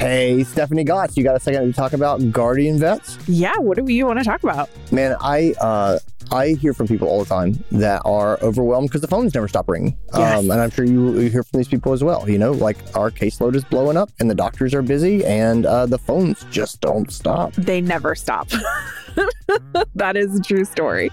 Hey, Stephanie Goss, you got a second to talk about Guardian Vets? Yeah, what do you want to talk about? Man, I uh, I hear from people all the time that are overwhelmed because the phones never stop ringing. Yes. Um, and I'm sure you, you hear from these people as well. You know, like our caseload is blowing up and the doctors are busy and uh, the phones just don't stop. They never stop. that is a true story.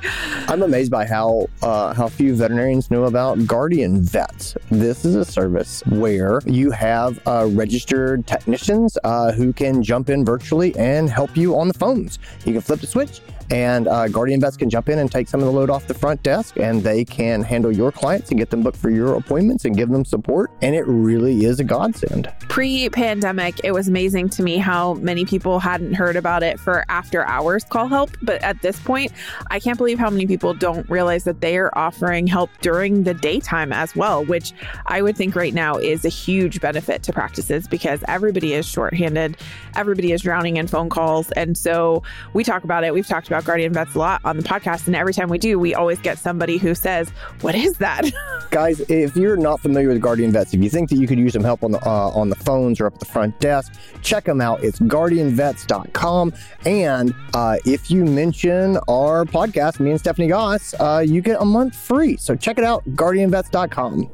I'm amazed by how uh, how few veterinarians know about Guardian Vets. This is a service where you have uh, registered technicians uh, who can jump in virtually and help you on the phones. You can flip the switch and uh, Guardian Vets can jump in and take some of the load off the front desk, and they can handle your clients and get them booked for your appointments and give them support. And it really is a godsend. Pre pandemic, it was amazing to me how many people hadn't heard about it for after hours call help. But at this point, I can't believe how many people don't realize that they are offering help during the daytime as well, which I would think right now is a huge benefit to practices because everybody is shorthanded, everybody is drowning in phone calls. And so we talk about it. We've talked about Guardian Vets a lot on the podcast. And every time we do, we always get somebody who says, What is that? Guys, if you're not familiar with Guardian Vets, if you think that you could use some help on the uh, on the phones or up at the front desk, check them out. It's guardianvets.com. And uh, if you mention our podcast, me and Stephanie Goss, uh, you get a month free. So check it out, guardianvets.com.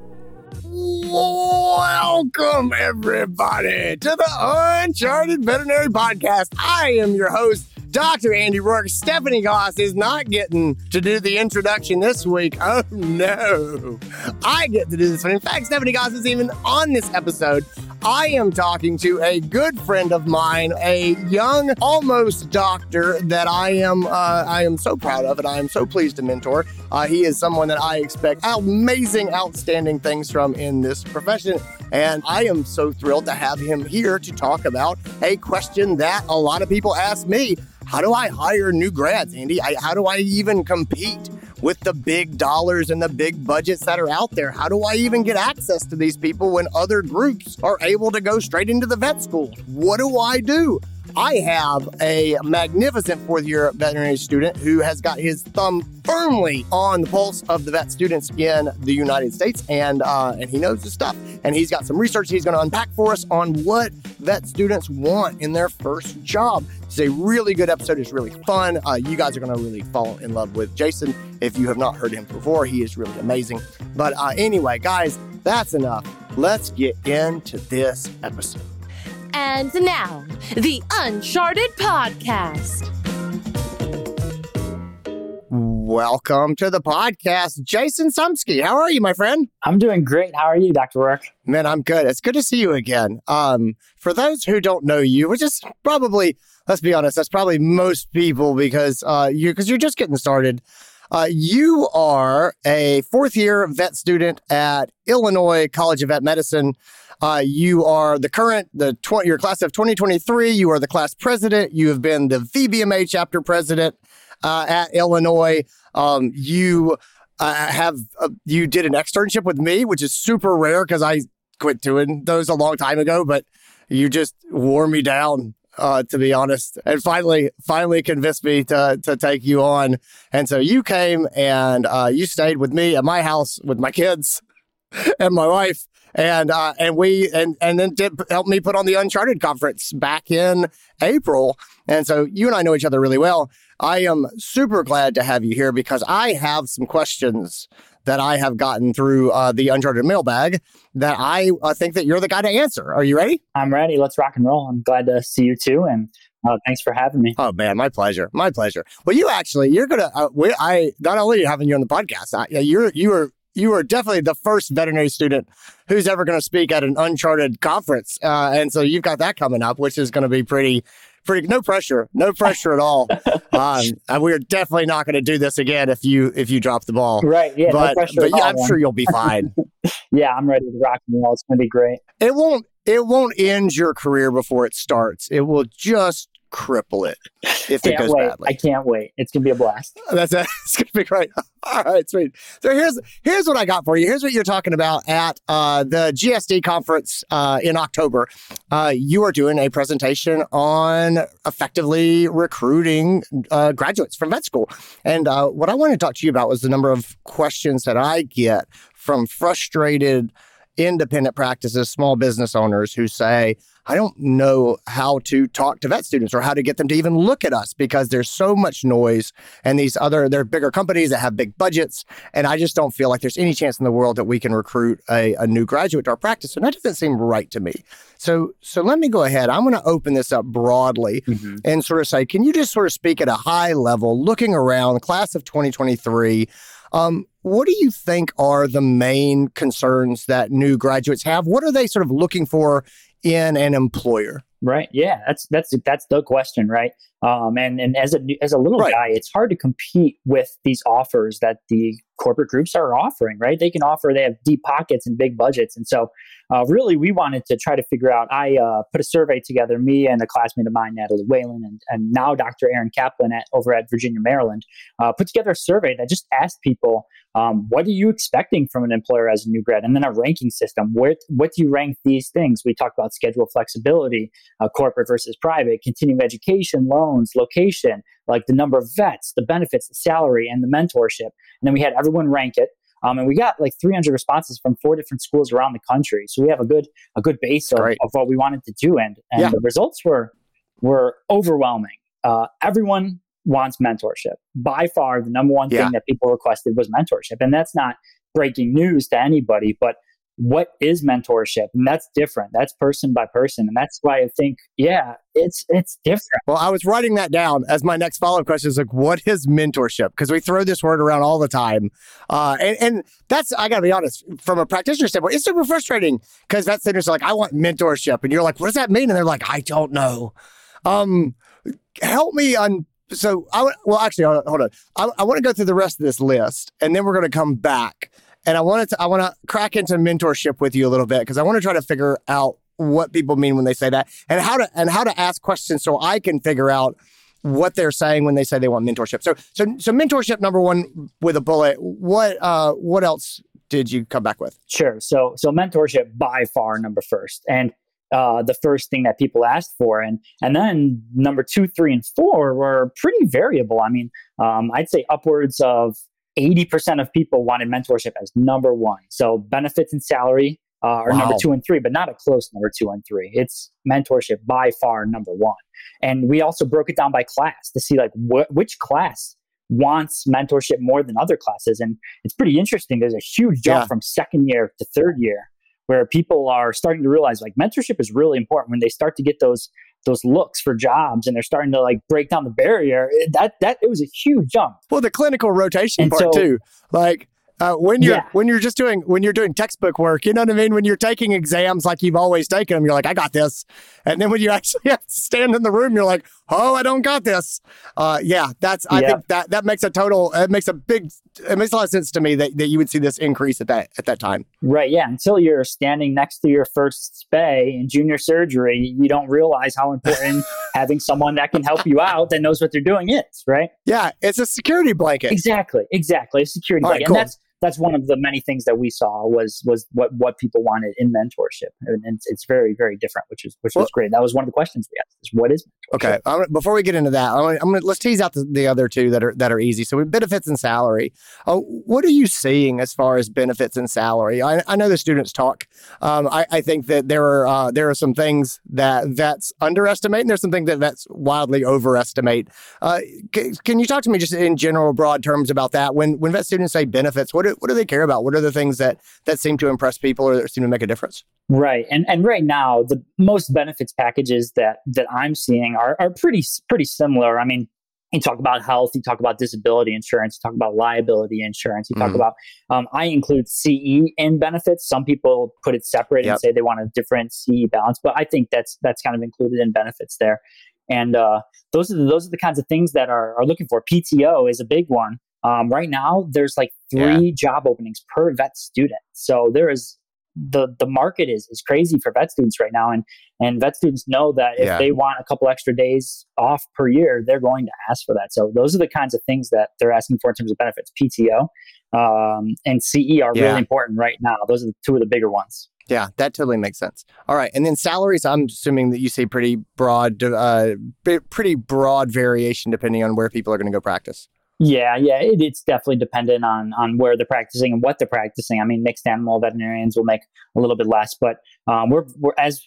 Welcome, everybody, to the Uncharted Veterinary Podcast. I am your host, Dr. Andy Roark. Stephanie Goss is not getting to do the introduction this week. Oh, no. I get to do this one. In fact, Stephanie Goss is even on this episode. I am talking to a good friend of mine, a young, almost doctor that I am, uh, I am so proud of, and I am so pleased to mentor. Uh, he is someone that I expect amazing, outstanding things from in this profession. And I am so thrilled to have him here to talk about a question that a lot of people ask me. How do I hire new grads, Andy? I, how do I even compete with the big dollars and the big budgets that are out there? How do I even get access to these people when other groups are able to go straight into the vet school? What do I do? I have a magnificent fourth year veterinary student who has got his thumb firmly on the pulse of the vet students in the United States, and uh, and he knows his stuff. And he's got some research he's going to unpack for us on what vet students want in their first job. It's a really good episode. It's really fun. Uh, you guys are going to really fall in love with Jason. If you have not heard him before, he is really amazing. But uh, anyway, guys, that's enough. Let's get into this episode. And now, the Uncharted Podcast. Welcome to the podcast, Jason Szumski. How are you, my friend? I'm doing great. How are you, Dr. Roark? Man, I'm good. It's good to see you again. Um, for those who don't know you, which is probably, let's be honest, that's probably most people because uh, you because you're just getting started. Uh, you are a fourth year vet student at Illinois College of Vet Medicine. Uh, you are the current, the tw- your class of 2023. You are the class president. You have been the VBMA chapter president uh, at Illinois. Um, you uh, have uh, you did an externship with me, which is super rare because I quit doing those a long time ago. But you just wore me down, uh, to be honest, and finally, finally convinced me to to take you on. And so you came and uh, you stayed with me at my house with my kids and my wife and uh, and we and and then did help me put on the Uncharted conference back in April. And so you and I know each other really well. I am super glad to have you here because I have some questions that I have gotten through uh, the Uncharted mailbag that I uh, think that you're the guy to answer. Are you ready? I'm ready. Let's rock and roll. I'm glad to see you too, and uh, thanks for having me. Oh man, my pleasure, my pleasure. Well, you actually, you're gonna. Uh, we, I not only having you on the podcast, I, you're you are you are definitely the first veterinary student who's ever going to speak at an Uncharted conference, uh, and so you've got that coming up, which is going to be pretty. Pretty, no pressure, no pressure at all. Um, and we're definitely not going to do this again if you if you drop the ball. Right? Yeah. but no pressure but yeah, all, I'm man. sure you'll be fine. Yeah, I'm ready to rock and roll. It's going to be great. it won't it won't end your career before it starts. It will just cripple it if it goes wait. badly. I can't wait. It's going to be a blast. That's it. It's gonna be great. All right, sweet. So here's here's what I got for you. Here's what you're talking about at uh, the GSD conference uh, in October. Uh, you are doing a presentation on effectively recruiting uh, graduates from vet school. And uh, what I wanted to talk to you about was the number of questions that I get from frustrated independent practices, small business owners who say, I don't know how to talk to vet students or how to get them to even look at us because there's so much noise and these other they're bigger companies that have big budgets and I just don't feel like there's any chance in the world that we can recruit a, a new graduate to our practice and that doesn't seem right to me. So so let me go ahead. I'm going to open this up broadly mm-hmm. and sort of say, can you just sort of speak at a high level, looking around the class of 2023? Um, what do you think are the main concerns that new graduates have? What are they sort of looking for in an employer? Right. Yeah. That's that's that's the question, right? Um, and and as a as a little right. guy, it's hard to compete with these offers that the corporate groups are offering. Right. They can offer. They have deep pockets and big budgets, and so uh, really, we wanted to try to figure out. I uh, put a survey together, me and a classmate of mine, Natalie Whalen, and, and now Dr. Aaron Kaplan at over at Virginia, Maryland, uh, put together a survey that just asked people, um, what are you expecting from an employer as a new grad, and then a ranking system. What what do you rank these things? We talked about schedule flexibility, uh, corporate versus private, continuing education, loans, location, like the number of vets, the benefits, the salary, and the mentorship. And then we had everyone rank it. Um, and we got like 300 responses from four different schools around the country. So we have a good a good base of, of what we wanted to do, and and yeah. the results were were overwhelming. Uh, everyone wants mentorship. By far, the number one yeah. thing that people requested was mentorship, and that's not breaking news to anybody, but what is mentorship? And that's different. That's person by person. And that's why i think yeah it's it's different. Well i was writing that down as my next follow-up question is like what is mentorship? Because we throw this word around all the time. Uh, and, and that's i gotta be honest from a practitioner standpoint it's super frustrating because that's are like i want mentorship. And you're like what does that mean? And they're like i don't know. Um help me on so I well actually hold on, hold on. I, I want to go through the rest of this list and then we're going to come back and I wanted to I want to crack into mentorship with you a little bit because I want to try to figure out what people mean when they say that and how to and how to ask questions so I can figure out what they're saying when they say they want mentorship. So so so mentorship number 1 with a bullet. What uh what else did you come back with? Sure. So so mentorship by far number first. And uh, the first thing that people asked for, and and then number two, three, and four were pretty variable. I mean, um, I'd say upwards of 80% of people wanted mentorship as number one. So benefits and salary uh, are wow. number two and three, but not a close number two and three. It's mentorship by far number one. And we also broke it down by class to see like wh- which class wants mentorship more than other classes. And it's pretty interesting. There's a huge jump yeah. from second year to third year where people are starting to realize like mentorship is really important when they start to get those those looks for jobs and they're starting to like break down the barrier that that it was a huge jump. Well the clinical rotation and part so, too. Like uh, when you're yeah. when you're just doing when you're doing textbook work, you know what I mean. When you're taking exams like you've always taken them, you're like, I got this. And then when you actually have to stand in the room, you're like, Oh, I don't got this. Uh, yeah, that's. I yeah. think that that makes a total. It makes a big. It makes a lot of sense to me that, that you would see this increase at that at that time. Right. Yeah. Until you're standing next to your first spay in junior surgery, you don't realize how important having someone that can help you out that knows what they're doing is. Right. Yeah, it's a security blanket. Exactly. Exactly. A security blanket. Cool. And that's that's one of the many things that we saw was was what what people wanted in mentorship, and it's, it's very very different, which is which well, was great. That was one of the questions we asked: is what is mentorship? Okay, before we get into that, I'm gonna, I'm gonna let's tease out the, the, other two that are that are easy. So benefits and salary. Uh, what are you seeing as far as benefits and salary? I, I know the students talk. Um, I, I think that there are uh, there are some things that vets underestimate, and there's some things that vets wildly overestimate. Uh, c- can you talk to me just in general, broad terms about that? When when vet students say benefits, what what do they care about? What are the things that that seem to impress people or that seem to make a difference? Right, and and right now the most benefits packages that that I'm seeing are are pretty pretty similar. I mean, you talk about health, you talk about disability insurance, you talk about liability insurance, you talk mm about. Um, I include CE in benefits. Some people put it separate yep. and say they want a different CE balance, but I think that's that's kind of included in benefits there. And uh, those are the, those are the kinds of things that are, are looking for. PTO is a big one. Um, right now, there's like three yeah. job openings per vet student. So there is the the market is is crazy for vet students right now, and and vet students know that if yeah. they want a couple extra days off per year, they're going to ask for that. So those are the kinds of things that they're asking for in terms of benefits. PTO um, and CE are yeah. really important right now. Those are the two of the bigger ones. Yeah, that totally makes sense. All right, and then salaries. I'm assuming that you see pretty broad, uh, pretty broad variation depending on where people are going to go practice. Yeah, yeah, it, it's definitely dependent on on where they're practicing and what they're practicing. I mean, mixed animal veterinarians will make a little bit less, but um, we're we're as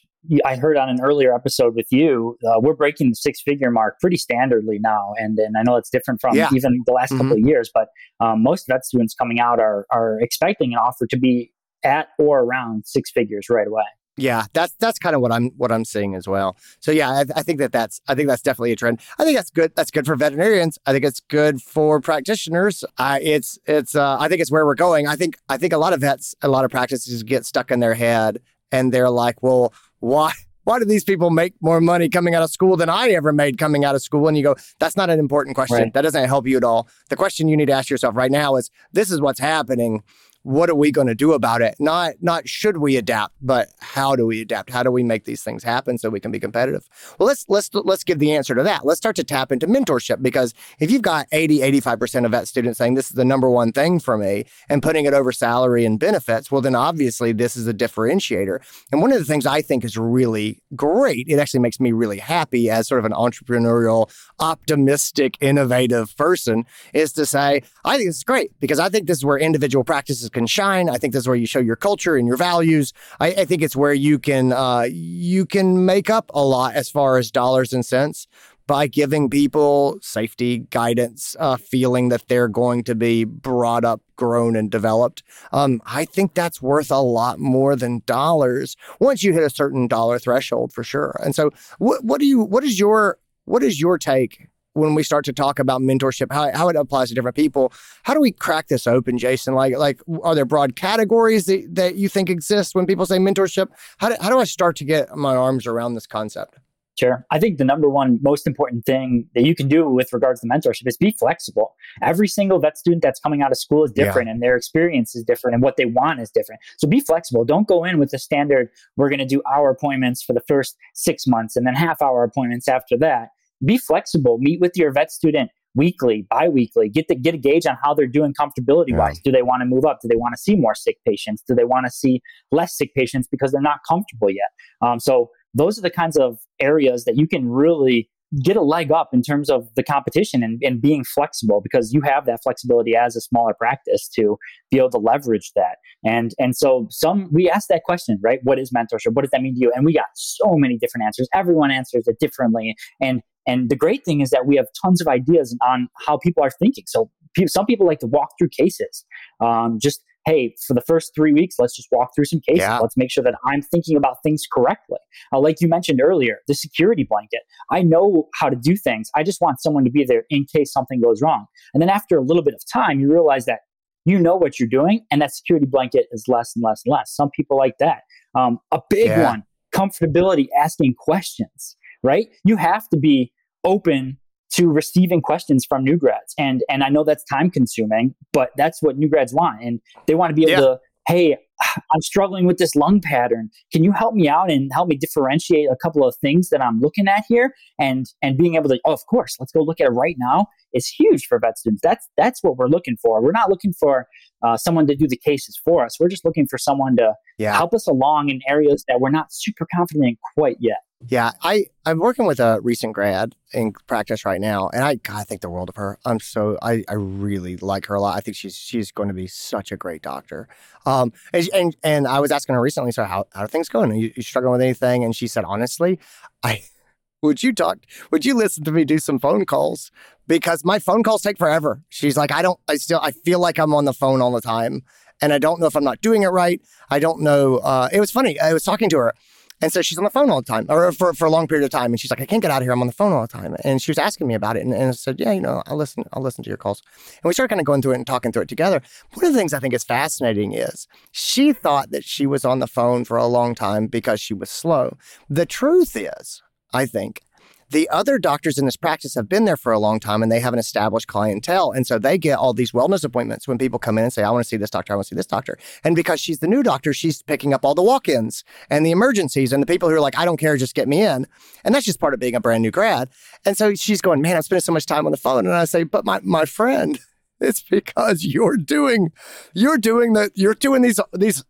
I heard on an earlier episode with you, uh, we're breaking the six figure mark pretty standardly now, and and I know it's different from yeah. even the last mm-hmm. couple of years, but um, most vet students coming out are are expecting an offer to be at or around six figures right away. Yeah, that's that's kind of what I'm what I'm seeing as well. So yeah, I, I, think that that's I think that's definitely a trend. I think that's good. That's good for veterinarians. I think it's good for practitioners. Uh, it's it's uh, I think it's where we're going. I think I think a lot of vets, a lot of practices get stuck in their head, and they're like, well, why? Why do these people make more money coming out of school than I ever made coming out of school? And you go, that's not an important question. Right. That doesn't help you at all. The question you need to ask yourself right now is, this is what's happening what are we going to do about it? Not not should we adapt, but how do we adapt? How do we make these things happen so we can be competitive? Well, let's let's let's give the answer to that. Let's start to tap into mentorship because if you've got 80, 85% of that students saying this is the number one thing for me and putting it over salary and benefits, well then obviously this is a differentiator. And one of the things I think is really great, it actually makes me really happy as sort of an entrepreneurial, optimistic, innovative person is to say, I think it's great because I think this is where individual practices can shine. I think that's where you show your culture and your values. I, I think it's where you can uh, you can make up a lot as far as dollars and cents by giving people safety, guidance, uh, feeling that they're going to be brought up, grown, and developed. Um, I think that's worth a lot more than dollars once you hit a certain dollar threshold for sure. And so, what, what do you? What is your? What is your take when we start to talk about mentorship, how, how it applies to different people. How do we crack this open, Jason? Like, like are there broad categories that, that you think exist when people say mentorship? How do, how do I start to get my arms around this concept? Sure. I think the number one most important thing that you can do with regards to mentorship is be flexible. Every single vet student that's coming out of school is different yeah. and their experience is different and what they want is different. So be flexible. Don't go in with the standard, we're going to do hour appointments for the first six months and then half hour appointments after that be flexible. Meet with your vet student weekly, bi-weekly. Get the get a gauge on how they're doing comfortability wise. Yeah. Do they want to move up? Do they want to see more sick patients? Do they want to see less sick patients because they're not comfortable yet? Um, so those are the kinds of areas that you can really get a leg up in terms of the competition and, and being flexible because you have that flexibility as a smaller practice to be able to leverage that. And and so some we asked that question, right? What is mentorship? What does that mean to you? And we got so many different answers. Everyone answers it differently. And and the great thing is that we have tons of ideas on how people are thinking. So some people like to walk through cases. Um, just hey, for the first three weeks, let's just walk through some cases. Yeah. Let's make sure that I'm thinking about things correctly. Uh, like you mentioned earlier, the security blanket. I know how to do things. I just want someone to be there in case something goes wrong. And then after a little bit of time, you realize that you know what you're doing, and that security blanket is less and less and less. Some people like that. Um, a big yeah. one comfortability asking questions, right? You have to be open to receiving questions from new grads. And and I know that's time consuming, but that's what new grads want. And they want to be able yeah. to, hey, I'm struggling with this lung pattern. Can you help me out and help me differentiate a couple of things that I'm looking at here? And and being able to, oh, of course, let's go look at it right now is huge for vet students. That's that's what we're looking for. We're not looking for uh, someone to do the cases for us. We're just looking for someone to yeah. help us along in areas that we're not super confident in quite yet. Yeah, I I'm working with a recent grad in practice right now, and I God, I think the world of her. I'm so I I really like her a lot. I think she's she's going to be such a great doctor. Um, and and, and I was asking her recently, so how how are things going? Are you, you struggling with anything? And she said, honestly, I would you talk would you listen to me do some phone calls because my phone calls take forever she's like i don't i still i feel like i'm on the phone all the time and i don't know if i'm not doing it right i don't know uh, it was funny i was talking to her and so she's on the phone all the time, or for, for a long period of time. And she's like, I can't get out of here. I'm on the phone all the time. And she was asking me about it. And, and I said, Yeah, you know, I'll listen. I'll listen to your calls. And we started kind of going through it and talking through it together. One of the things I think is fascinating is she thought that she was on the phone for a long time because she was slow. The truth is, I think, the other doctors in this practice have been there for a long time and they have an established clientele. And so they get all these wellness appointments when people come in and say, I want to see this doctor, I want to see this doctor. And because she's the new doctor, she's picking up all the walk ins and the emergencies and the people who are like, I don't care, just get me in. And that's just part of being a brand new grad. And so she's going, Man, I'm spending so much time on the phone. And I say, But my, my friend, It's because you're doing you're doing the you're doing these these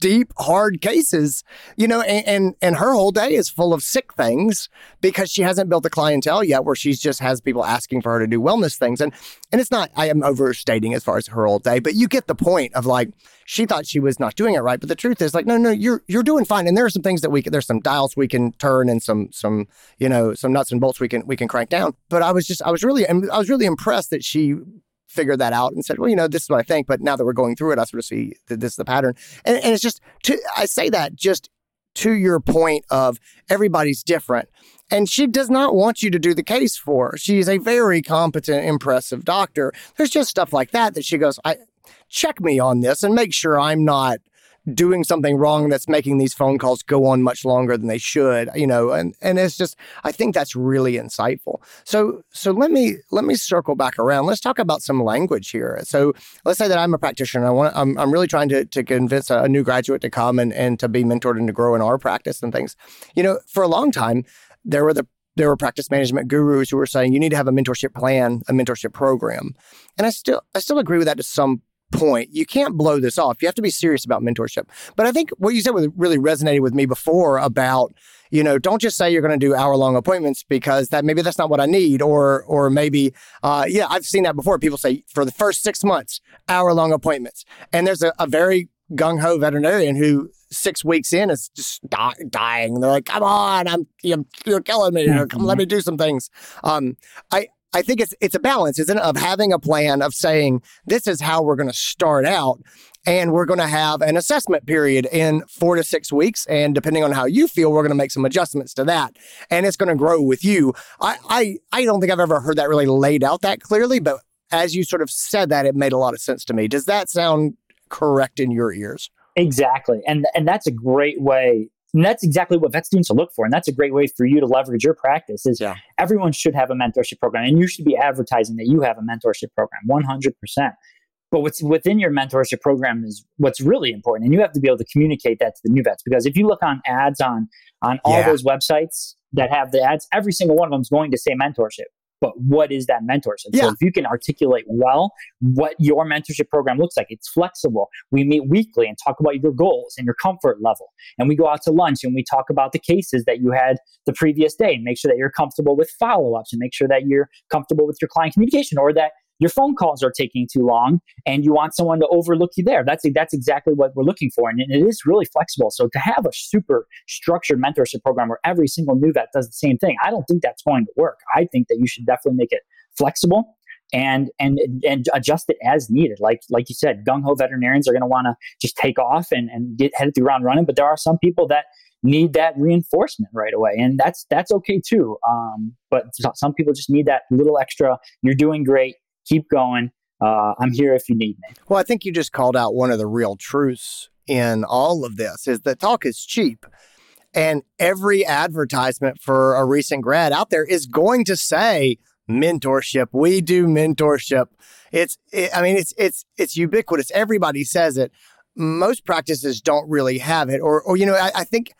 deep hard cases, you know, and, and and her whole day is full of sick things because she hasn't built a clientele yet where she's just has people asking for her to do wellness things. And and it's not I am overstating as far as her whole day, but you get the point of like she thought she was not doing it right. But the truth is like, no, no, you're you're doing fine. And there are some things that we can, there's some dials we can turn and some some, you know, some nuts and bolts we can we can crank down. But I was just I was really and I was really impressed that she figured that out and said, well, you know, this is what I think. But now that we're going through it, I sort of see that this is the pattern. And, and it's just, to, I say that just to your point of everybody's different. And she does not want you to do the case for. Her. She's a very competent, impressive doctor. There's just stuff like that that she goes, I check me on this and make sure I'm not doing something wrong that's making these phone calls go on much longer than they should you know and and it's just i think that's really insightful. So so let me let me circle back around. Let's talk about some language here. So let's say that i'm a practitioner i want i'm, I'm really trying to, to convince a, a new graduate to come and, and to be mentored and to grow in our practice and things. You know for a long time there were the there were practice management gurus who were saying you need to have a mentorship plan, a mentorship program. And I still I still agree with that to some point. You can't blow this off. You have to be serious about mentorship. But I think what you said was really resonated with me before about, you know, don't just say you're going to do hour long appointments because that maybe that's not what I need, or or maybe, uh, yeah, I've seen that before. People say for the first six months, hour long appointments, and there's a, a very gung ho veterinarian who six weeks in is just die, dying. They're like, "Come on, I'm you're, you're killing me. Come, let me do some things." Um, I I think it's it's a balance, isn't it, of having a plan of saying this is how we're going to start out, and we're going to have an assessment period in four to six weeks, and depending on how you feel, we're going to make some adjustments to that, and it's going to grow with you. I, I I don't think I've ever heard that really laid out that clearly, but as you sort of said that, it made a lot of sense to me. Does that sound correct in your ears? Exactly, and and that's a great way and that's exactly what vet students will look for. And that's a great way for you to leverage your practice is yeah. everyone should have a mentorship program and you should be advertising that you have a mentorship program 100%. But what's within your mentorship program is what's really important. And you have to be able to communicate that to the new vets because if you look on ads on, on all yeah. those websites that have the ads, every single one of them is going to say mentorship but what is that mentorship? Yeah. So if you can articulate well what your mentorship program looks like, it's flexible. We meet weekly and talk about your goals and your comfort level. And we go out to lunch and we talk about the cases that you had the previous day and make sure that you're comfortable with follow ups and make sure that you're comfortable with your client communication or that your phone calls are taking too long and you want someone to overlook you there. That's that's exactly what we're looking for, and it is really flexible. So to have a super structured mentorship program where every single new vet does the same thing, I don't think that's going to work. I think that you should definitely make it flexible and and and adjust it as needed. Like like you said, gung ho veterinarians are going to want to just take off and and get headed through ground running, but there are some people that need that reinforcement right away, and that's that's okay too. Um, but some people just need that little extra. You're doing great keep going. Uh, I'm here if you need me. Well, I think you just called out one of the real truths in all of this is that talk is cheap. And every advertisement for a recent grad out there is going to say mentorship. We do mentorship. It's, it, I mean, it's, it's, it's ubiquitous. Everybody says it. Most practices don't really have it. Or, or, you know, I, I think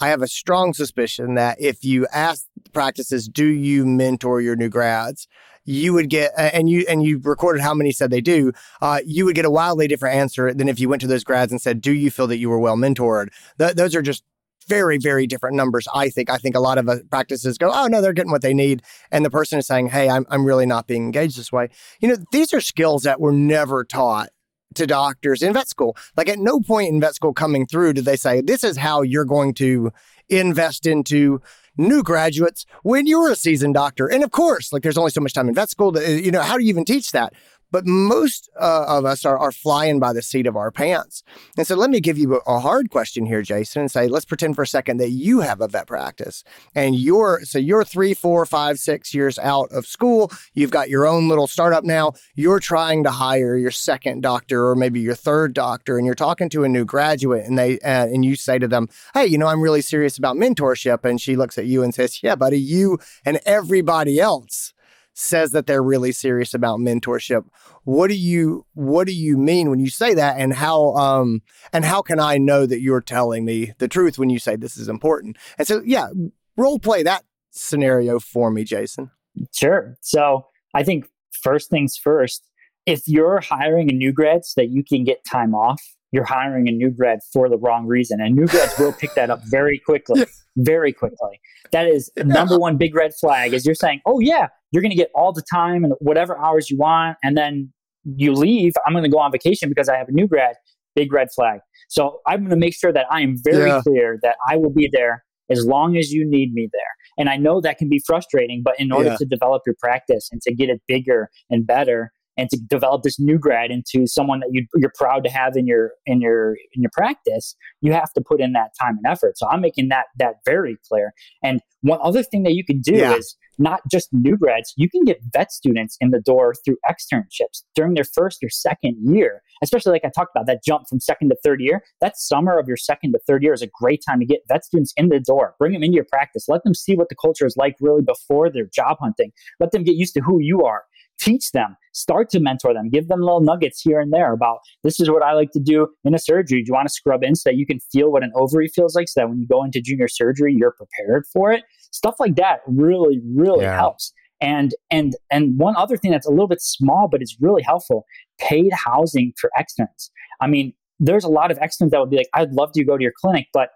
I have a strong suspicion that if you ask practices, do you mentor your new grads? You would get and you and you recorded how many said they do uh, you would get a wildly different answer than if you went to those grads and said do you feel that you were well mentored? Th- those are just very very different numbers i think. I think a lot of uh, practices go oh no they're getting what they need and the person is saying hey I'm, I'm really not being engaged this way. You know these are skills that were never taught to doctors in vet school. Like at no point in vet school coming through did they say this is how you're going to invest into new graduates when you're a seasoned doctor. And of course, like there's only so much time in vet school. To, you know, how do you even teach that? But most uh, of us are, are flying by the seat of our pants. And so let me give you a, hard question here, Jason, and say, let's pretend for a second that you have a vet practice and you're, so you're three, four, five, six years out of school. You've got your own little startup now. You're trying to hire your second doctor or maybe your third doctor, and you're talking to a new graduate and they, uh, and you say to them, Hey, you know, I'm really serious about mentorship. And she looks at you and says, Yeah, buddy, you and everybody else says that they're really serious about mentorship. What do you what do you mean when you say that and how um and how can I know that you're telling me the truth when you say this is important? And so yeah, role play that scenario for me, Jason. Sure. So I think first things first, if you're hiring a new grad so that you can get time off, you're hiring a new grad for the wrong reason. And new grads will pick that up very quickly, very quickly. That is number one big red flag is you're saying, oh yeah, you're going to get all the time and whatever hours you want. And then you leave, I'm going to go on vacation because I have a new grad. Big red flag. So I'm going to make sure that I am very yeah. clear that I will be there as long as you need me there. And I know that can be frustrating, but in order yeah. to develop your practice and to get it bigger and better, and to develop this new grad into someone that you, are proud to have in your in your in your practice, you have to put in that time and effort. So I'm making that that very clear. And one other thing that you can do yeah. is not just new grads, you can get vet students in the door through externships during their first or second year. Especially like I talked about that jump from second to third year. That summer of your second to third year is a great time to get vet students in the door. Bring them into your practice. Let them see what the culture is like really before their job hunting. Let them get used to who you are teach them, start to mentor them, give them little nuggets here and there about this is what I like to do in a surgery. Do you want to scrub in so that you can feel what an ovary feels like so that when you go into junior surgery, you're prepared for it? Stuff like that really, really yeah. helps. And and and one other thing that's a little bit small but is really helpful, paid housing for externs. I mean, there's a lot of externs that would be like, I'd love to go to your clinic, but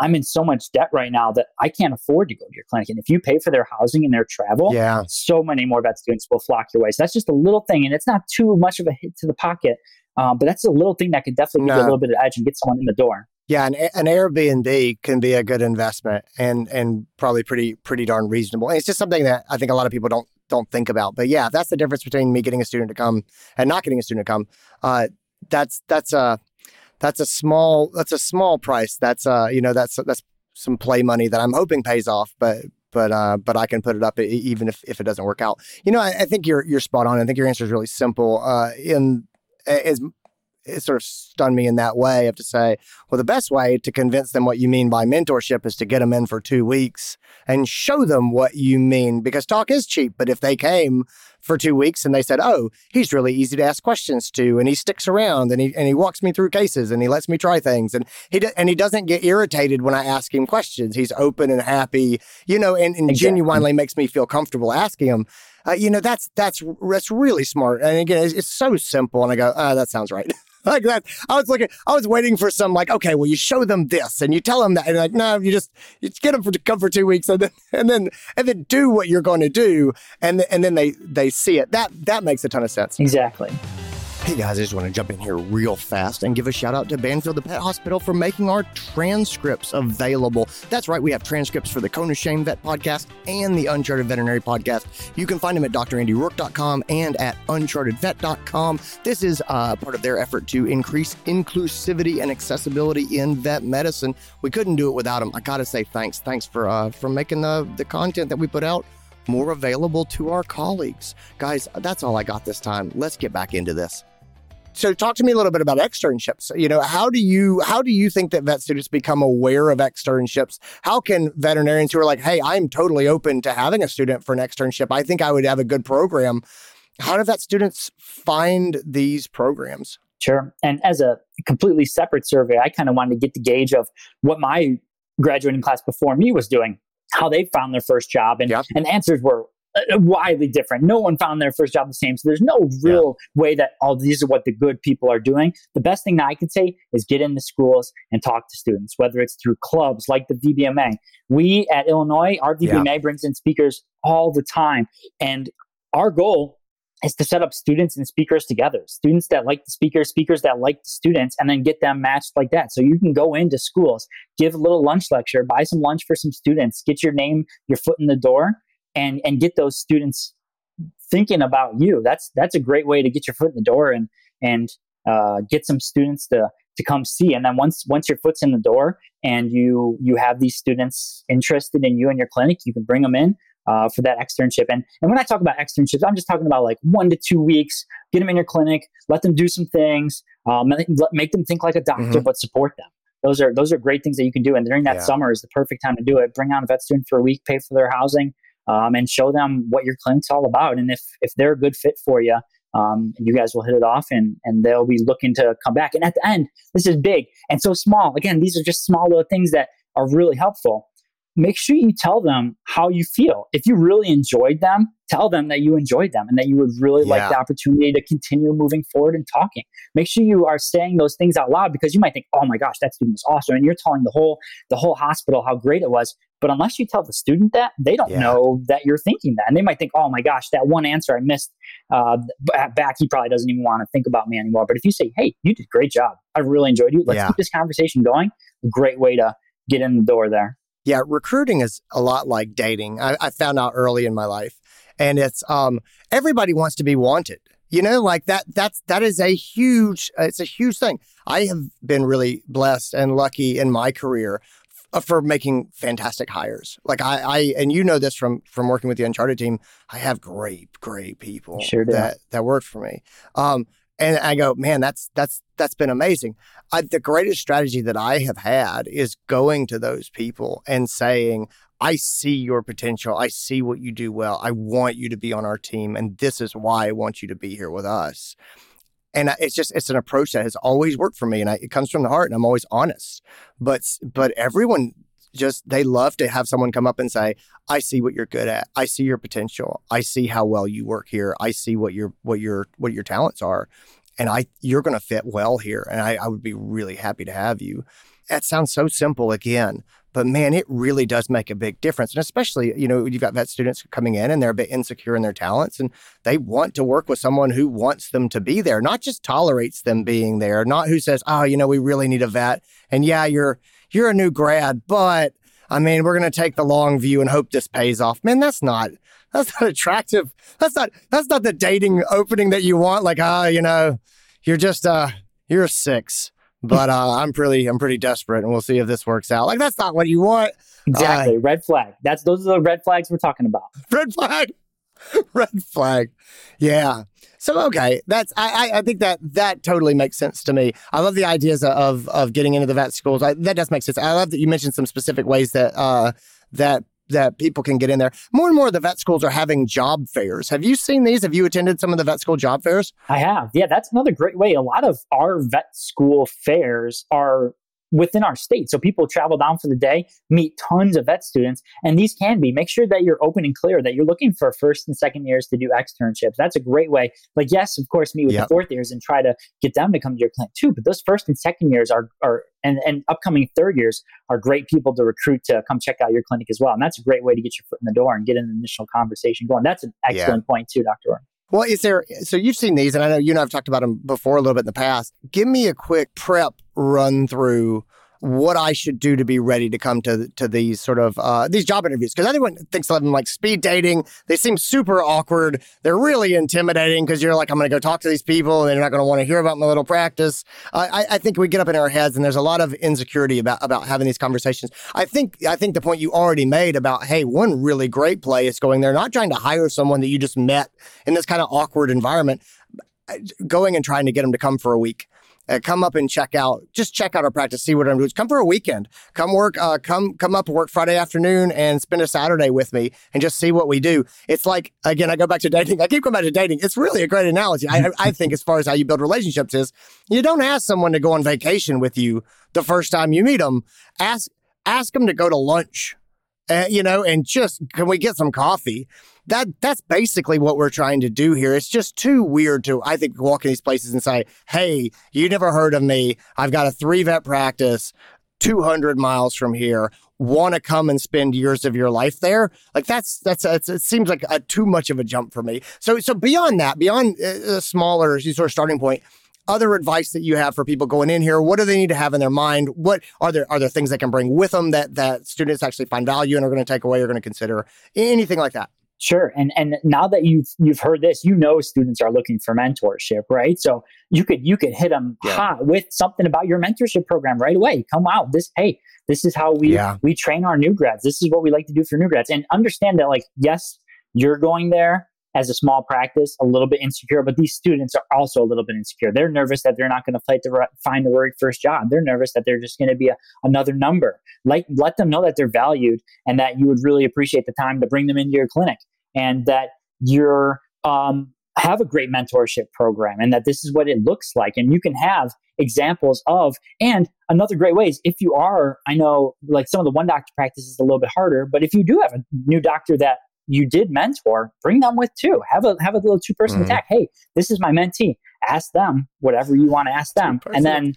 I'm in so much debt right now that I can't afford to go to your clinic. And if you pay for their housing and their travel, yeah. so many more vet students will flock your way. So that's just a little thing. And it's not too much of a hit to the pocket, um, but that's a little thing that could definitely no. give you a little bit of edge and get someone in the door. Yeah, an, an Airbnb can be a good investment and and probably pretty pretty darn reasonable. And it's just something that I think a lot of people don't don't think about. But yeah, that's the difference between me getting a student to come and not getting a student to come. Uh, that's that's a that's a small that's a small price. That's uh you know that's that's some play money that I'm hoping pays off, but but uh, but I can put it up even if, if it doesn't work out. You know, I, I think you're you're spot on. I think your answer is really simple. Uh, in as it sort of stunned me in that way. of to say, well, the best way to convince them what you mean by mentorship is to get them in for two weeks and show them what you mean because talk is cheap. But if they came for two weeks and they said, oh, he's really easy to ask questions to and he sticks around and he, and he walks me through cases and he lets me try things and he, do, and he doesn't get irritated when I ask him questions. He's open and happy, you know, and, and exactly. genuinely makes me feel comfortable asking him. Uh, you know, that's, that's, that's really smart. And again, it's, it's so simple. And I go, oh, that sounds right. like that. I was looking, I was waiting for some like, okay, well, you show them this and you tell them that, and like, no, you just you get them for, to come for two weeks and then and then and then do what you're going to do, and and then they they see it. That that makes a ton of sense. Exactly. Hey guys, I just want to jump in here real fast and give a shout out to Banfield the Pet Hospital for making our transcripts available. That's right, we have transcripts for the Cone Shame Vet podcast and the Uncharted Veterinary podcast. You can find them at drandyroark.com and at unchartedvet.com. This is uh, part of their effort to increase inclusivity and accessibility in vet medicine. We couldn't do it without them. I gotta say thanks. Thanks for uh, for making the the content that we put out more available to our colleagues. Guys, that's all I got this time. Let's get back into this so talk to me a little bit about externships. You know, how do you how do you think that vet students become aware of externships? How can veterinarians who are like, "Hey, I'm totally open to having a student for an externship. I think I would have a good program." How do vet students find these programs? Sure. And as a completely separate survey, I kind of wanted to get the gauge of what my graduating class before me was doing, how they found their first job. And, yep. and answers were Uh, widely different. No one found their first job the same. So there's no real yeah. way that all oh, these are what the good people are doing. The best thing that I can say is get into schools and talk to students, whether it's through clubs like the VBMA. We at Illinois, our VBMA yeah. brings in speakers all the time. And our goal is to set up students and speakers together. Students that like the speakers, speakers that like the students, and then get them matched like that. So you can go into schools, give a little lunch lecture, buy some lunch for some students, get your name, your foot in the door, and and get those students thinking about you. That's that's a great way to get your foot in the door and and uh, get some students to to come see. And then once once your foot's in the door and you you have these students interested in you and your clinic, you can bring them in. Uh, for that externship. And, and when I talk about externships, I'm just talking about like one to two weeks, get them in your clinic, let them do some things, um, make them think like a doctor, mm-hmm. but support them. Those are, those are great things that you can do. And during that yeah. summer is the perfect time to do it. Bring on a vet student for a week, pay for their housing, um, and show them what your clinic's all about. And if if they're a good fit for you, um, you guys will hit it off and and they'll be looking to come back. And at the end, this is big and so small. Again, these are just small little things that are really helpful. Make sure you tell them how you feel. If you really enjoyed them, tell them that you enjoyed them and that you would really yeah. like the opportunity to continue moving forward and talking. Make sure you are saying those things out loud because you might think, "Oh my gosh, that student was awesome," and you're telling the whole the whole hospital how great it was. But unless you tell the student that, they don't yeah. know that you're thinking that, and they might think, "Oh my gosh, that one answer I missed uh, back, he probably doesn't even want to think about me anymore." But if you say, "Hey, you did a great job. I really enjoyed you. Let's yeah. keep this conversation going," great way to get in the door there. Yeah, recruiting is a lot like dating. I, I found out early in my life, and it's um, everybody wants to be wanted. You know, like that. That's that is a huge. It's a huge thing. I have been really blessed and lucky in my career for making fantastic hires. Like I, I, and you know this from from working with the Uncharted team. I have great, great people sure that that work for me. Um, and I go, man, that's that's that's been amazing. I, the greatest strategy that I have had is going to those people and saying, I see your potential. I see what you do well. I want you to be on our team, and this is why I want you to be here with us. And it's just it's an approach that has always worked for me, and I, it comes from the heart, and I'm always honest. But but everyone just they love to have someone come up and say, "I see what you're good at. I see your potential. I see how well you work here. I see what your what your what your talents are, and I you're going to fit well here. And I, I would be really happy to have you." That sounds so simple again, but man, it really does make a big difference. And especially, you know, you've got vet students coming in and they're a bit insecure in their talents and they want to work with someone who wants them to be there, not just tolerates them being there, not who says, oh, you know, we really need a vet. And yeah, you're you're a new grad, but I mean, we're going to take the long view and hope this pays off. Man, that's not that's not attractive. That's not that's not the dating opening that you want. Like, ah, uh, you know, you're just uh you're a six, but uh, I'm pretty I'm pretty desperate, and we'll see if this works out. Like, that's not what you want. Exactly, uh, red flag. That's those are the red flags we're talking about. Red flag. red flag. Yeah. So okay, that's I, I think that that totally makes sense to me. I love the ideas of of getting into the vet schools. I, that does make sense. I love that you mentioned some specific ways that uh, that that people can get in there. More and more of the vet schools are having job fairs. Have you seen these? Have you attended some of the vet school job fairs? I have. Yeah, that's another great way. A lot of our vet school fairs are within our state. So people travel down for the day, meet tons of vet students, and these can be. Make sure that you're open and clear that you're looking for first and second years to do externships. That's a great way. Like, yes, of course, meet with yep. the fourth years and try to get them to come to your clinic too. But those first and second years are are and, and upcoming third years are great people to recruit to come check out your clinic as well. And that's a great way to get your foot in the door and get an initial conversation going. That's an excellent yeah. point too, Dr. Roark. Well, is there, so you've seen these, and I know you and I have talked about them before a little bit in the past. Give me a quick prep run through what I should do to be ready to come to to these sort of uh, these job interviews because everyone thinks of them like speed dating. They seem super awkward. They're really intimidating because you're like, I'm going to go talk to these people and they're not going to want to hear about my little practice. Uh, I, I think we get up in our heads and there's a lot of insecurity about about having these conversations. I think I think the point you already made about hey, one really great play is going there, not trying to hire someone that you just met in this kind of awkward environment, going and trying to get them to come for a week uh, come up and check out, just check out our practice, see what I'm doing. Come for a weekend. Come work, uh, come, come up, work Friday afternoon and spend a Saturday with me and just see what we do. It's like, again, I go back to dating. I keep going back to dating. It's really a great analogy. I, I think as far as how you build relationships is you don't ask someone to go on vacation with you the first time you meet them. Ask, ask them to go to lunch, uh, you know, and just, can we get some coffee? That that's basically what we're trying to do here. It's just too weird to, I think, walk in these places and say, "Hey, you never heard of me? I've got a three vet practice." 200 miles from here want to come and spend years of your life there like that's that's, that's it seems like a, too much of a jump for me so so beyond that beyond a smaller sort of starting point other advice that you have for people going in here what do they need to have in their mind what are there are there things they can bring with them that that students actually find value and are going to take away or going to consider anything like that Sure. And and now that you've you've heard this, you know students are looking for mentorship, right? So you could you could hit them yeah. hot with something about your mentorship program right away. Come out. This hey, this is how we yeah. we train our new grads. This is what we like to do for new grads. And understand that like yes, you're going there as a small practice, a little bit insecure, but these students are also a little bit insecure. They're nervous that they're not going to find the right first job. They're nervous that they're just going to be a, another number. Like, let them know that they're valued and that you would really appreciate the time to bring them into your clinic and that you're um, have a great mentorship program and that this is what it looks like and you can have examples of and another great way is if you are i know like some of the one doctor practice is a little bit harder but if you do have a new doctor that you did mentor, bring them with too. Have a have a little two person mm-hmm. attack. Hey, this is my mentee. Ask them whatever you want to ask them, and then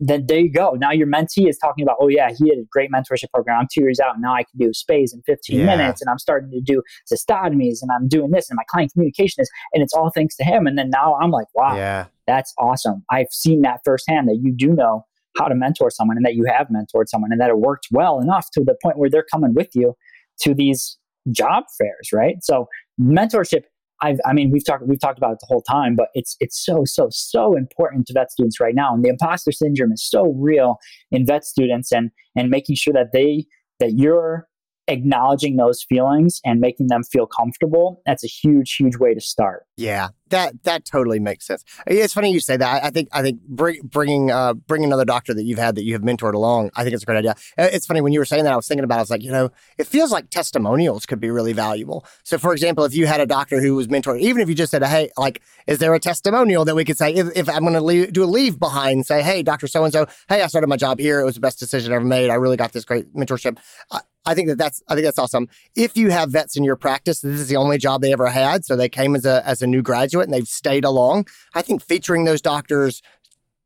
then there you go. Now your mentee is talking about, oh yeah, he had a great mentorship program. I'm two years out. Now I can do space in 15 yeah. minutes, and I'm starting to do cystotomies, and I'm doing this, and my client communication is, and it's all thanks to him. And then now I'm like, wow, yeah. that's awesome. I've seen that firsthand that you do know how to mentor someone, and that you have mentored someone, and that it worked well enough to the point where they're coming with you to these job fairs, right? So mentorship I've, I mean, we've talked we've talked about it the whole time, but it's it's so so so important to vet students right now, and the imposter syndrome is so real in vet students, and and making sure that they that you're acknowledging those feelings and making them feel comfortable that's a huge huge way to start yeah that that totally makes sense. It's funny you say that. I think I think bring, bringing uh, bringing another doctor that you've had that you have mentored along. I think it's a great idea. Uh, it's funny when you were saying that. I was thinking about. It, I was like, you know, it feels like testimonials could be really valuable. So, for example, if you had a doctor who was mentored, even if you just said, "Hey, like, is there a testimonial that we could say if, if I'm going to do a leave behind? Say, hey, Doctor So and So, hey, I started my job here. It was the best decision I ever made. I really got this great mentorship." Uh, I think that that's I think that's awesome. If you have vets in your practice, this is the only job they ever had, so they came as a as a new graduate and they've stayed along. I think featuring those doctors,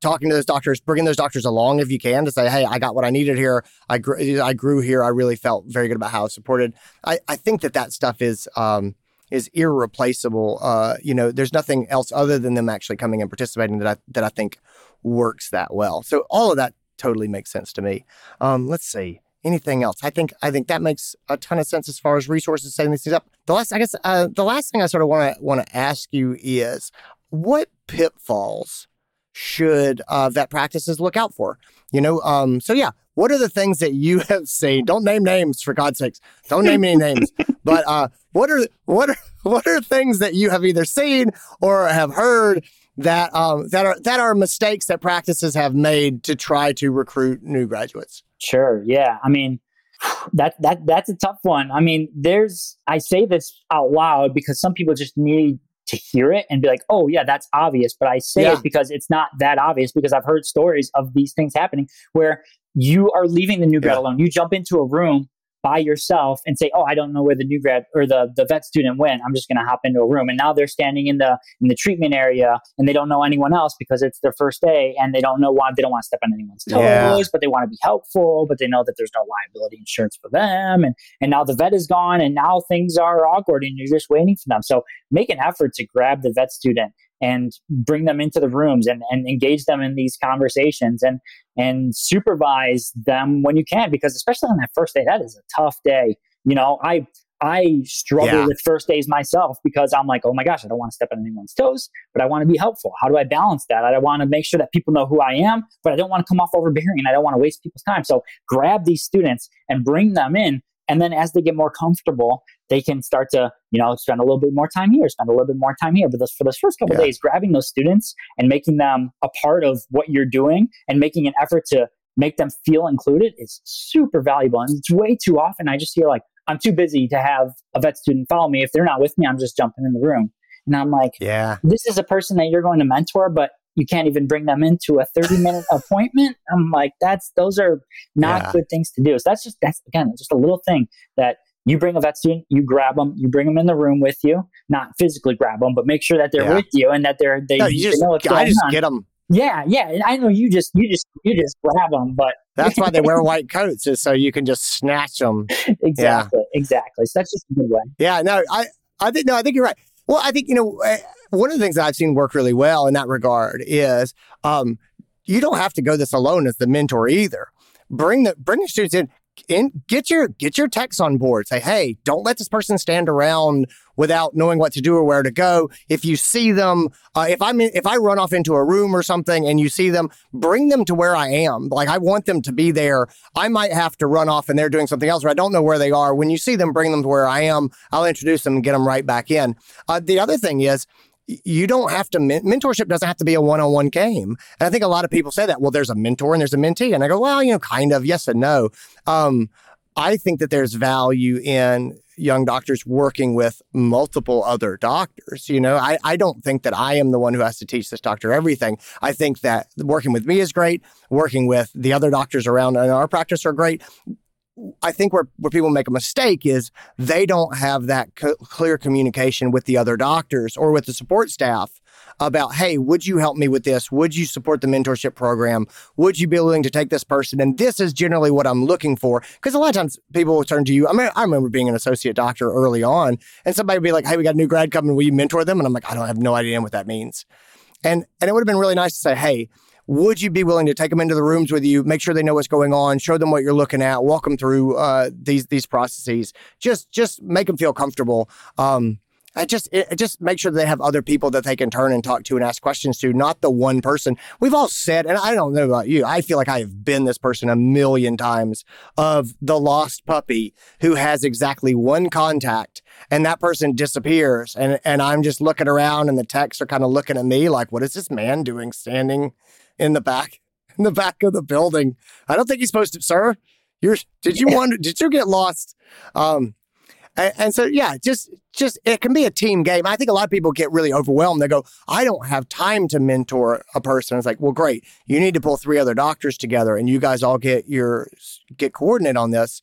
talking to those doctors, bringing those doctors along if you can to say, hey, I got what I needed here. I grew, I grew here. I really felt very good about how I was supported. I, I think that that stuff is um, is irreplaceable. Uh, you know, there's nothing else other than them actually coming and participating that I that I think works that well. So all of that totally makes sense to me. Um, let's see anything else. I think I think that makes a ton of sense as far as resources setting these things up. The last, I guess, uh, the last thing I sort of want to want to ask you is what pitfalls should uh, vet practices look out for? You know, um, so yeah, what are the things that you have seen? Don't name names for God's sakes. Don't name any names. But uh, what are what are what are things that you have either seen or have heard that um, that are that are mistakes that practices have made to try to recruit new graduates? Sure. Yeah. I mean, that that that's a tough one. I mean, there's I say this out loud because some people just need to hear it and be like, "Oh, yeah, that's obvious." But I say yeah. it because it's not that obvious because I've heard stories of these things happening where you are leaving the new yeah. alone. You jump into a room by yourself and say, "Oh, I don't know where the new grad or the the vet student went. I'm just going to hop into a room." And now they're standing in the in the treatment area and they don't know anyone else because it's their first day and they don't know why they don't want to step on anyone's toes, yeah. but they want to be helpful, but they know that there's no liability insurance for them. And and now the vet is gone and now things are awkward and you're just waiting for them. So make an effort to grab the vet student and bring them into the rooms and, and engage them in these conversations and and supervise them when you can because especially on that first day that is a tough day. You know i i struggle yeah. with first days myself because i'm like oh my gosh i don't want to step on anyone's toes but i want to be helpful. How do i balance that? I want to make sure that people know who i am but i don't want to come off overbearing and i don't want to waste people's time. So grab these students and bring them in and then as they get more comfortable, they can start to, you know, spend a little bit more time here, spend a little bit more time here. But this, for those first couple yeah. days, grabbing those students and making them a part of what you're doing and making an effort to make them feel included is super valuable. And it's way too often I just feel like I'm too busy to have a vet student follow me. If they're not with me, I'm just jumping in the room. And I'm like, yeah, this is a person that you're going to mentor, but you can't even bring them into a 30 minute appointment. I'm like, that's those are not yeah. good things to do. So that's just that's again just a little thing that you bring a vet student, you grab them, you bring them in the room with you, not physically grab them, but make sure that they're yeah. with you and that they're they, no, you just, know what's I just on. get them. Yeah, yeah, and I know you just you just you just grab them, but that's why they wear white coats is so you can just snatch them. exactly, yeah. exactly. So that's just a good way. Yeah, no, I I think no, I think you're right. Well, I think you know eh, one of the things that I've seen work really well in that regard is um, you don't have to go this alone as the mentor either. Bring the bring the students in. In, get your get your techs on board. Say, hey, don't let this person stand around without knowing what to do or where to go. If you see them, uh, if I'm in, if I run off into a room or something and you see them, bring them to where I am. Like I want them to be there. I might have to run off and they're doing something else, or I don't know where they are. When you see them, bring them to where I am. I'll introduce them and get them right back in. Uh, the other thing is you don't have to mentorship doesn't have to be a one-on-one game. And i think a lot of people say that well there's a mentor and there's a mentee. And i go well you know kind of yes and no. Um, i think that there's value in young doctors working with multiple other doctors you know? I, I don't think that i am the one who has to teach this doctor everything. I think that working with me is great. Working with the other doctors around in our practice are great I think where, where people make a mistake is they don't have that co- clear communication with the other doctors or with the support staff about, hey, would you help me with this? Would you support the mentorship program? Would you be willing to take this person? And this is generally what I'm looking for. Because a lot of times people will turn to you. I mean, I remember being an associate doctor early on, and somebody would be like, hey, we got a new grad coming. Will you mentor them? And I'm like, I don't have no idea what that means. And, and it would have been really nice to say, hey, would you be willing to take them into the rooms with you, make sure they know what's going on, show them what you're looking at, walk them through uh, these these processes, just just make them feel comfortable. Um, I just it, just make sure they have other people that they can turn and talk to and ask questions to, not the one person. We've all said, and I don't know about you, I feel like I have been this person a million times of the lost puppy who has exactly one contact and that person disappears and and I'm just looking around and the techs are kind of looking at me like, what is this man doing standing in the back in the back of the building. I don't think he's supposed to, sir. You're did you wonder did you get lost? Um and, and, so yeah, just just it can be a team game. I think a lot of people get really overwhelmed. They go, I don't have time to mentor a person. It's like, well, great. You need to pull three other doctors together and you guys all get your get coordinate on this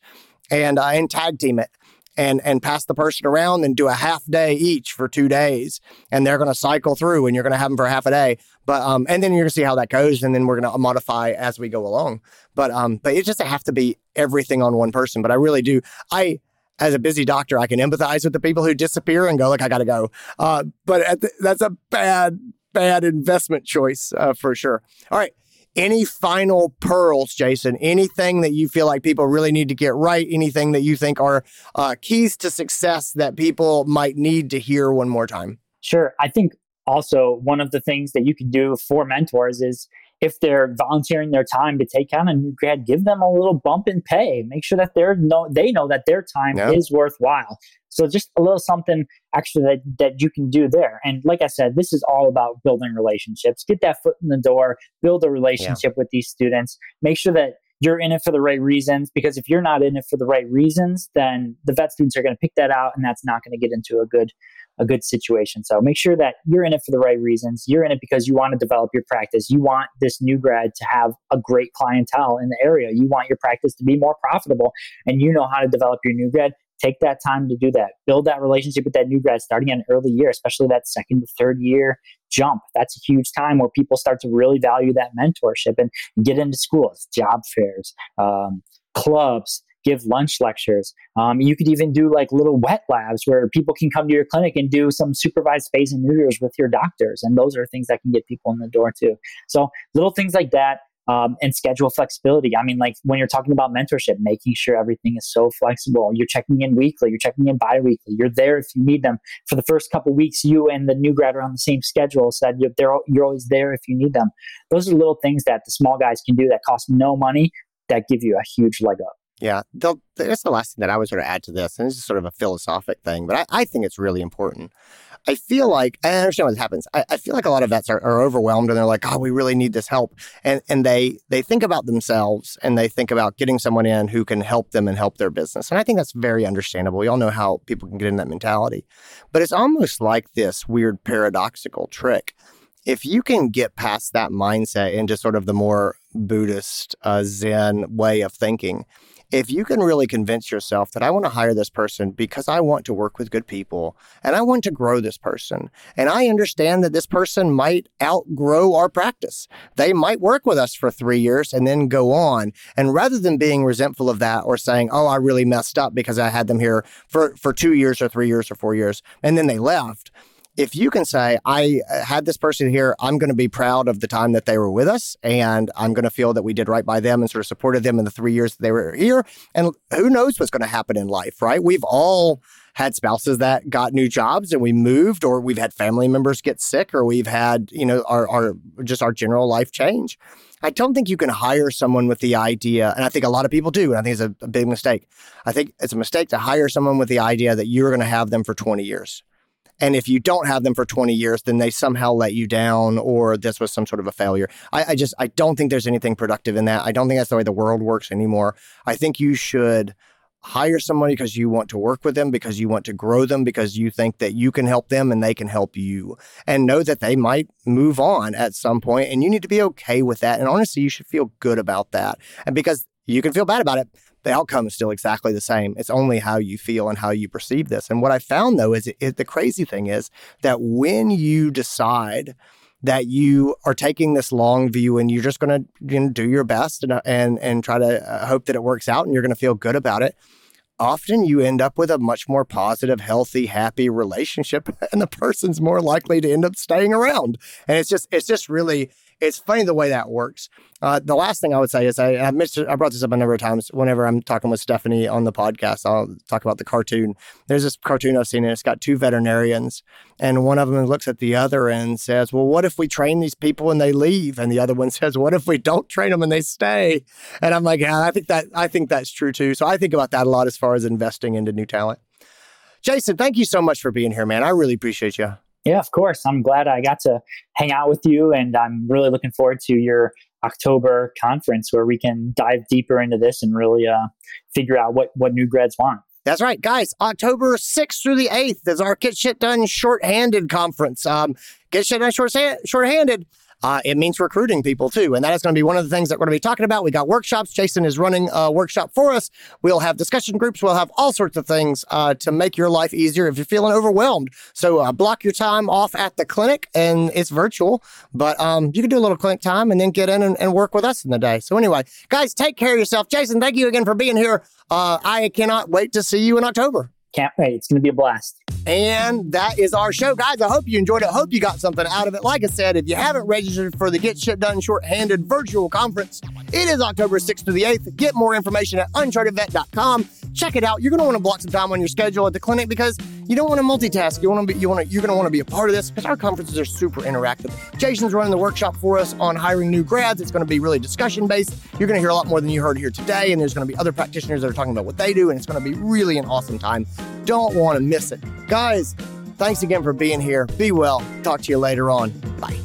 and uh, and tag team it and and pass the person around and do a half day each for two days. And they're going to cycle through and you're going to have them for half a day. But um and then you're going to see how that goes and then we're going to modify as we go along. But um but it just have to be everything on one person. But i really do i as a busy doctor i can empathize with the people who disappear and go like i gotta go. Uh but the, that's a bad bad investment choice uh, for sure. All right any final pearls, Jason? Anything that you feel like people really need to get right? Anything that you think are uh, keys to success that people might need to hear one more time? Sure. I think also one of the things that you can do for mentors is if they're volunteering their time to take on a new grad, give them a little bump in pay. Make sure that they're no, they know that their time yeah. is worthwhile. So just a little something extra that, that you can do there. And like I said, this is all about building relationships. Get that foot in the door, build a relationship yeah. with these students. Make sure that you're in it for the right reasons because if you're not in it for the right reasons, then the vet students are going to pick that out and that's not going to get into a good a good situation. So make sure that you're in it for the right reasons. You're in it because you want to develop your practice. You want this new grad to have a great clientele in the area. You want your practice to be more profitable and you know how to develop your new grad. Take that time to do that. Build that relationship with that new grad starting at an early year, especially that second to third year jump. That's a huge time where people start to really value that mentorship and get into schools, job fairs, um, clubs, give lunch lectures. Um, you could even do like little wet labs where people can come to your clinic and do some supervised spays and neuters with your doctors. And those are things that can get people in the door too. So little things like that. Um, and schedule flexibility. I mean, like when you're talking about mentorship, making sure everything is so flexible. You're checking in weekly, you're checking in bi-weekly. You're there if you need them. For the first couple weeks, you and the new grad are on the same schedule, so that you're, they're, you're always there if you need them. Those are little things that the small guys can do that cost no money that give you a huge leg up. Yeah, that's the last thing that I would sort of add to this, and this is sort of a philosophic thing, but I, I think it's really important. I feel like I understand what happens. I, I feel like a lot of vets are, are, overwhelmed and they're like, "Oh, we really need this help," and and they they think about themselves and they think about getting someone in who can help them and help their business, and I think that's very understandable. We all know how people can get in that mentality, but it's almost like this weird paradoxical trick. If you can get past that mindset into sort of the more Buddhist uh, Zen way of thinking if you can really convince yourself that I want to hire this person because I want to work with good people and I want to grow this person, and I understand that this person might outgrow our practice, they might work with us for three years and then go on. And rather than being resentful of that or saying, oh, I really messed up because I had them here for, for two years or three years or four years, and then they left, if you can say, I uh, had this person here, I'm going to be proud of the time that they were with us, and I'm going to feel that we did right by them and sort of supported them in the three years that they were here. And who knows what's going to happen in life, right? We've all had spouses that got new jobs and we moved, or we've had family members get sick, or we've had, you know, our, our just our general life change. I don't think you can hire someone with the idea, and I think a lot of people do, and I think it's a, a big mistake. I think it's a mistake to hire someone with the idea that you're going to have them for 20 years and if you don't have them for 20 years, then they somehow let you down or this was some sort of a failure. I, I just, I don't think there's anything productive in that. I don't think that's the way the world works anymore. I think you should hire somebody because you want to work with them, because you want to grow them, because you think that you can help them and they can help you. And know that they might move on at some point and you need to be okay with that. And honestly, you should feel good about that. And because You can feel bad about it. The outcome is still exactly the same. It's only how you feel and how you perceive this. And what I found though is, is the crazy thing is that when you decide that you are taking this long view and you're just going to you know, do your best and, and and try to uh, hope that it works out and you're going to feel good about it often you end up with a much more positive, healthy, happy relationship, and the person's more likely to end up staying around. And it's just, it's just really, it's funny the way that works. Uh, the last thing I would say is I, I, missed, I brought this up a number of times. Whenever I'm talking with Stephanie on the podcast, I'll talk about the cartoon. There's this cartoon I've seen, and it's got two veterinarians, and one of them looks at the other and says, "Well, what if we train these people and they leave?" And the other one says, "What if we don't train them and they stay?" And I'm like, "Yeah, I think that I think that's true too." So I think about that a lot as far as investing into new talent. Jason, thank you so much for being here, man. I really appreciate you. Yeah, of course. I'm glad I got to hang out with you, and I'm really looking forward to your October conference where we can dive deeper into this and really uh, figure out what what new grads want. That's right, guys. October 6th through the 8th is our Get Shit Done Shorthanded Conference. Um, Get Shit Done short, Shorthanded uh, it means recruiting people too. And that is going to be one of the things that we're going to be talking about. We got workshops. Jason is running a workshop for us. We'll have discussion groups. We'll have all sorts of things uh, to make your life easier if you're feeling overwhelmed. So uh, block your time off at the clinic and it's virtual, but um, you can do a little clinic time and then get in and, and, work with us in the day. So anyway, guys, take care of yourself. Jason, thank you again for being here. Uh, I cannot wait to see you in October. Can't wait. It's going to be a blast. And that is our show, guys. I hope you enjoyed it. Hope you got something out of it. Like I said, if you haven't registered for the Get Shit Done Shorthanded virtual conference, it is October 6th to the 8th. Get more information at unchartedvet.com. Check it out. You're going to want to block some time on your schedule at the clinic because you don't want to multitask. You want to be, you want to, you're going to want to be a part of this because our conferences are super interactive. Jason's running the workshop for us on hiring new grads. It's going to be really discussion based. You're going to hear a lot more than you heard here today. And there's going to be other practitioners that are talking about what they do. And it's going to be really an awesome time. Don't want to miss it. Guys, thanks again for being here. Be well. Talk to you later on. Bye.